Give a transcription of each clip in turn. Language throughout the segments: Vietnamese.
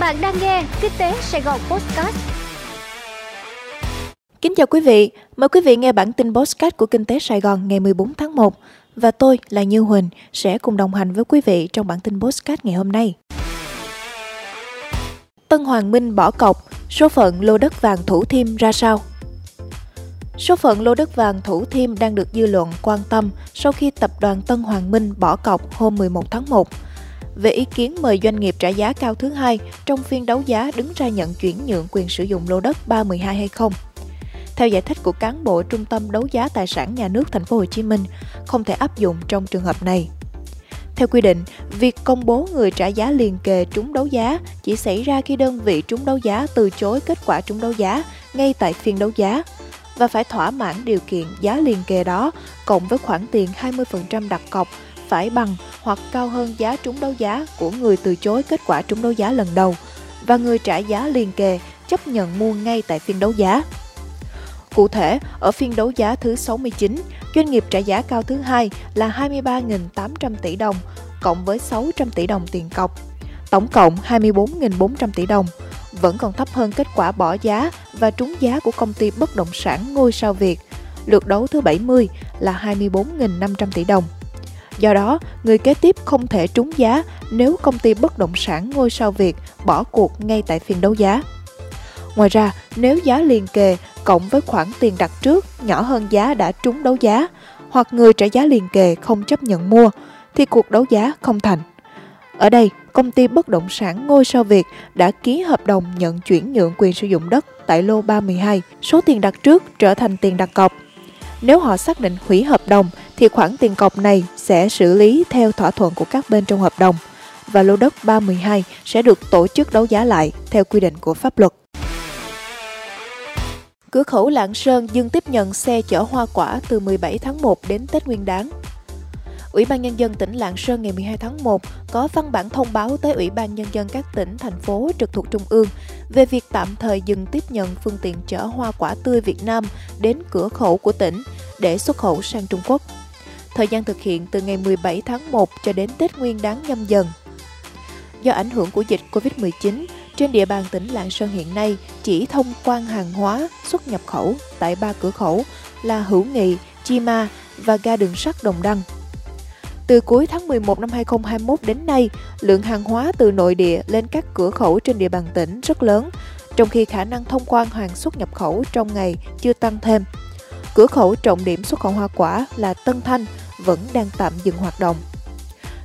Bạn đang nghe Kinh tế Sài Gòn Podcast. Kính chào quý vị, mời quý vị nghe bản tin podcast của Kinh tế Sài Gòn ngày 14 tháng 1 và tôi là Như Huỳnh sẽ cùng đồng hành với quý vị trong bản tin podcast ngày hôm nay. Tân Hoàng Minh bỏ cọc, số phận lô đất vàng Thủ Thiêm ra sao? Số phận lô đất vàng Thủ Thiêm đang được dư luận quan tâm sau khi tập đoàn Tân Hoàng Minh bỏ cọc hôm 11 tháng 1 về ý kiến mời doanh nghiệp trả giá cao thứ hai trong phiên đấu giá đứng ra nhận chuyển nhượng quyền sử dụng lô đất 312 hay không. Theo giải thích của cán bộ Trung tâm đấu giá tài sản nhà nước thành phố Hồ Chí Minh, không thể áp dụng trong trường hợp này. Theo quy định, việc công bố người trả giá liền kề trúng đấu giá chỉ xảy ra khi đơn vị trúng đấu giá từ chối kết quả trúng đấu giá ngay tại phiên đấu giá và phải thỏa mãn điều kiện giá liền kề đó cộng với khoản tiền 20% đặt cọc phải bằng hoặc cao hơn giá trúng đấu giá của người từ chối kết quả trúng đấu giá lần đầu và người trả giá liền kề chấp nhận mua ngay tại phiên đấu giá. Cụ thể, ở phiên đấu giá thứ 69, doanh nghiệp trả giá cao thứ hai là 23.800 tỷ đồng, cộng với 600 tỷ đồng tiền cọc, tổng cộng 24.400 tỷ đồng, vẫn còn thấp hơn kết quả bỏ giá và trúng giá của công ty bất động sản Ngôi sao Việt, lượt đấu thứ 70 là 24.500 tỷ đồng. Do đó, người kế tiếp không thể trúng giá nếu công ty bất động sản Ngôi sao Việt bỏ cuộc ngay tại phiên đấu giá. Ngoài ra, nếu giá liền kề cộng với khoản tiền đặt trước nhỏ hơn giá đã trúng đấu giá hoặc người trả giá liền kề không chấp nhận mua thì cuộc đấu giá không thành. Ở đây, công ty bất động sản Ngôi sao Việt đã ký hợp đồng nhận chuyển nhượng quyền sử dụng đất tại lô 32 số tiền đặt trước trở thành tiền đặt cọc. Nếu họ xác định hủy hợp đồng thì khoản tiền cọc này sẽ xử lý theo thỏa thuận của các bên trong hợp đồng và lô đất 312 sẽ được tổ chức đấu giá lại theo quy định của pháp luật. Cửa khẩu Lạng Sơn dừng tiếp nhận xe chở hoa quả từ 17 tháng 1 đến Tết Nguyên đán. Ủy ban Nhân dân tỉnh Lạng Sơn ngày 12 tháng 1 có văn bản thông báo tới Ủy ban Nhân dân các tỉnh, thành phố trực thuộc Trung ương về việc tạm thời dừng tiếp nhận phương tiện chở hoa quả tươi Việt Nam đến cửa khẩu của tỉnh để xuất khẩu sang Trung Quốc. Thời gian thực hiện từ ngày 17 tháng 1 cho đến Tết Nguyên đán nhâm dần. Do ảnh hưởng của dịch Covid-19, trên địa bàn tỉnh Lạng Sơn hiện nay chỉ thông quan hàng hóa xuất nhập khẩu tại ba cửa khẩu là Hữu Nghị, Chi Ma và ga đường sắt Đồng Đăng. Từ cuối tháng 11 năm 2021 đến nay, lượng hàng hóa từ nội địa lên các cửa khẩu trên địa bàn tỉnh rất lớn, trong khi khả năng thông quan hàng xuất nhập khẩu trong ngày chưa tăng thêm. Cửa khẩu trọng điểm xuất khẩu hoa quả là Tân Thanh vẫn đang tạm dừng hoạt động.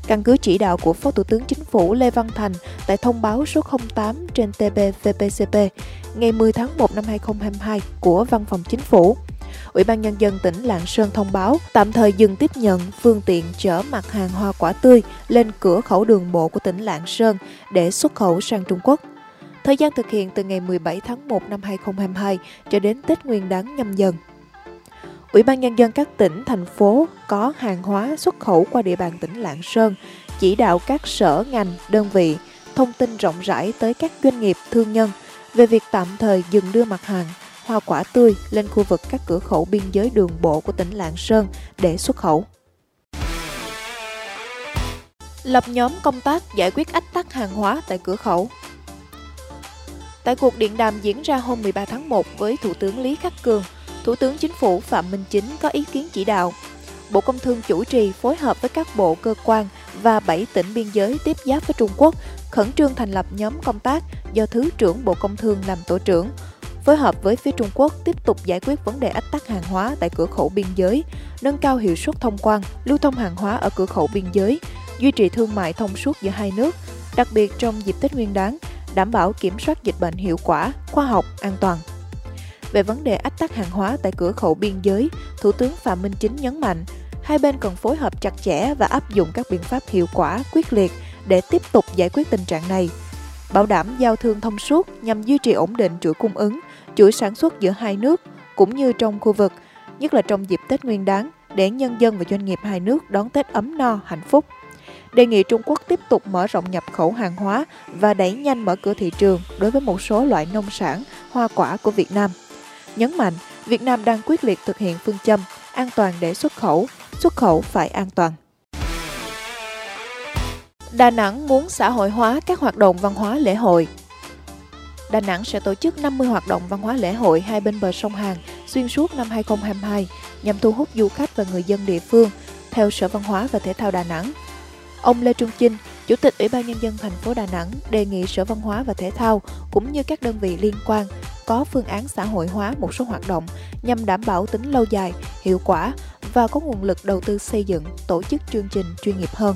Căn cứ chỉ đạo của Phó Thủ tướng Chính phủ Lê Văn Thành tại thông báo số 08 trên TB VPCP ngày 10 tháng 1 năm 2022 của Văn phòng Chính phủ, Ủy ban Nhân dân tỉnh Lạng Sơn thông báo tạm thời dừng tiếp nhận phương tiện chở mặt hàng hoa quả tươi lên cửa khẩu đường bộ của tỉnh Lạng Sơn để xuất khẩu sang Trung Quốc. Thời gian thực hiện từ ngày 17 tháng 1 năm 2022 cho đến Tết Nguyên đán nhâm dần. Ủy ban Nhân dân các tỉnh, thành phố có hàng hóa xuất khẩu qua địa bàn tỉnh Lạng Sơn, chỉ đạo các sở ngành, đơn vị thông tin rộng rãi tới các doanh nghiệp, thương nhân về việc tạm thời dừng đưa mặt hàng hoa quả tươi lên khu vực các cửa khẩu biên giới đường bộ của tỉnh Lạng Sơn để xuất khẩu. Lập nhóm công tác giải quyết ách tắc hàng hóa tại cửa khẩu. Tại cuộc điện đàm diễn ra hôm 13 tháng 1 với Thủ tướng Lý Khắc Cường, Thủ tướng Chính phủ Phạm Minh Chính có ý kiến chỉ đạo. Bộ Công Thương chủ trì phối hợp với các bộ cơ quan và 7 tỉnh biên giới tiếp giáp với Trung Quốc khẩn trương thành lập nhóm công tác do Thứ trưởng Bộ Công Thương làm tổ trưởng, phối hợp với phía Trung Quốc tiếp tục giải quyết vấn đề ách tắc hàng hóa tại cửa khẩu biên giới, nâng cao hiệu suất thông quan, lưu thông hàng hóa ở cửa khẩu biên giới, duy trì thương mại thông suốt giữa hai nước, đặc biệt trong dịp Tết Nguyên đán, đảm bảo kiểm soát dịch bệnh hiệu quả, khoa học, an toàn. Về vấn đề ách tắc hàng hóa tại cửa khẩu biên giới, Thủ tướng Phạm Minh Chính nhấn mạnh, hai bên cần phối hợp chặt chẽ và áp dụng các biện pháp hiệu quả, quyết liệt để tiếp tục giải quyết tình trạng này, bảo đảm giao thương thông suốt nhằm duy trì ổn định chuỗi cung ứng, chuỗi sản xuất giữa hai nước cũng như trong khu vực, nhất là trong dịp Tết Nguyên đán để nhân dân và doanh nghiệp hai nước đón Tết ấm no, hạnh phúc. Đề nghị Trung Quốc tiếp tục mở rộng nhập khẩu hàng hóa và đẩy nhanh mở cửa thị trường đối với một số loại nông sản, hoa quả của Việt Nam. Nhấn mạnh, Việt Nam đang quyết liệt thực hiện phương châm an toàn để xuất khẩu, xuất khẩu phải an toàn. Đà Nẵng muốn xã hội hóa các hoạt động văn hóa lễ hội. Đà Nẵng sẽ tổ chức 50 hoạt động văn hóa lễ hội hai bên bờ sông Hàn xuyên suốt năm 2022 nhằm thu hút du khách và người dân địa phương, theo Sở Văn hóa và Thể thao Đà Nẵng. Ông Lê Trung Chinh, Chủ tịch Ủy ban Nhân dân thành phố Đà Nẵng đề nghị Sở Văn hóa và Thể thao cũng như các đơn vị liên quan có phương án xã hội hóa một số hoạt động nhằm đảm bảo tính lâu dài, hiệu quả và có nguồn lực đầu tư xây dựng, tổ chức chương trình chuyên nghiệp hơn.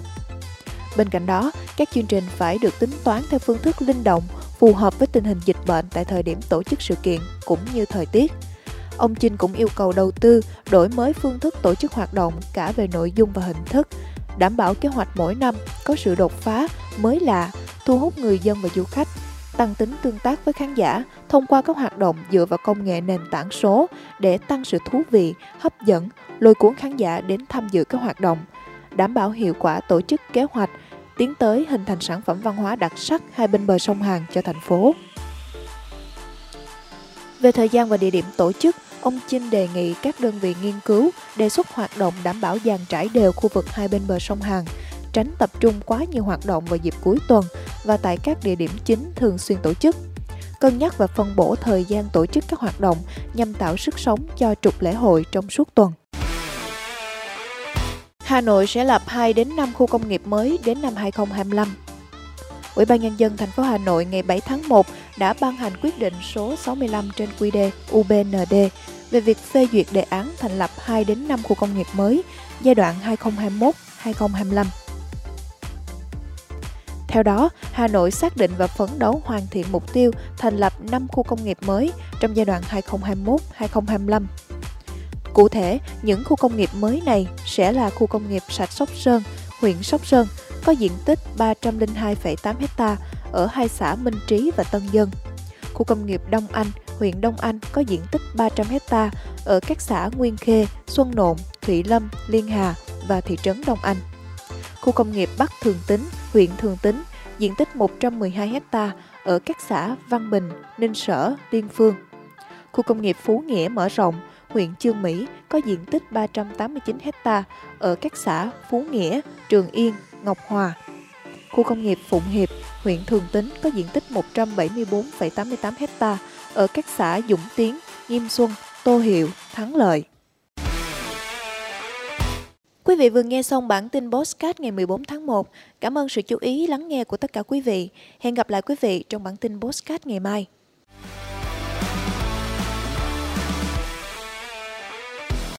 Bên cạnh đó, các chương trình phải được tính toán theo phương thức linh động, phù hợp với tình hình dịch bệnh tại thời điểm tổ chức sự kiện cũng như thời tiết. Ông Chinh cũng yêu cầu đầu tư đổi mới phương thức tổ chức hoạt động cả về nội dung và hình thức, đảm bảo kế hoạch mỗi năm có sự đột phá, mới lạ, thu hút người dân và du khách, tăng tính tương tác với khán giả thông qua các hoạt động dựa vào công nghệ nền tảng số để tăng sự thú vị, hấp dẫn, lôi cuốn khán giả đến tham dự các hoạt động, đảm bảo hiệu quả tổ chức kế hoạch, tiến tới hình thành sản phẩm văn hóa đặc sắc hai bên bờ sông Hàn cho thành phố. Về thời gian và địa điểm tổ chức, ông Chinh đề nghị các đơn vị nghiên cứu đề xuất hoạt động đảm bảo dàn trải đều khu vực hai bên bờ sông Hàn, tránh tập trung quá nhiều hoạt động vào dịp cuối tuần và tại các địa điểm chính thường xuyên tổ chức. Cân nhắc và phân bổ thời gian tổ chức các hoạt động nhằm tạo sức sống cho trục lễ hội trong suốt tuần. Hà Nội sẽ lập 2 đến 5 khu công nghiệp mới đến năm 2025. Ủy ban Nhân dân thành phố Hà Nội ngày 7 tháng 1 đã ban hành quyết định số 65 trên QD UBND về việc phê duyệt đề án thành lập 2 đến 5 khu công nghiệp mới giai đoạn 2021-2025. Theo đó, Hà Nội xác định và phấn đấu hoàn thiện mục tiêu thành lập 5 khu công nghiệp mới trong giai đoạn 2021-2025. Cụ thể, những khu công nghiệp mới này sẽ là khu công nghiệp Sạch Sóc Sơn, huyện Sóc Sơn, có diện tích 302,8 ha ở hai xã Minh Trí và Tân Dân. Khu công nghiệp Đông Anh, huyện Đông Anh có diện tích 300 ha ở các xã Nguyên Khê, Xuân Nộn, thủy Lâm, Liên Hà và thị trấn Đông Anh. Khu công nghiệp Bắc Thường Tín, huyện Thường Tín, diện tích 112 ha ở các xã Văn Bình, Ninh Sở, Liên Phương. Khu công nghiệp Phú Nghĩa mở rộng, huyện Chương Mỹ có diện tích 389 ha ở các xã Phú Nghĩa, Trường Yên, Ngọc Hòa. Khu công nghiệp Phụng Hiệp, huyện Thường Tín có diện tích 174,88 ha ở các xã Dũng Tiến, Nghiêm Xuân, Tô Hiệu, Thắng Lợi. Quý vị vừa nghe xong bản tin Postcard ngày 14 tháng 1. Cảm ơn sự chú ý, lắng nghe của tất cả quý vị. Hẹn gặp lại quý vị trong bản tin Postcard ngày mai.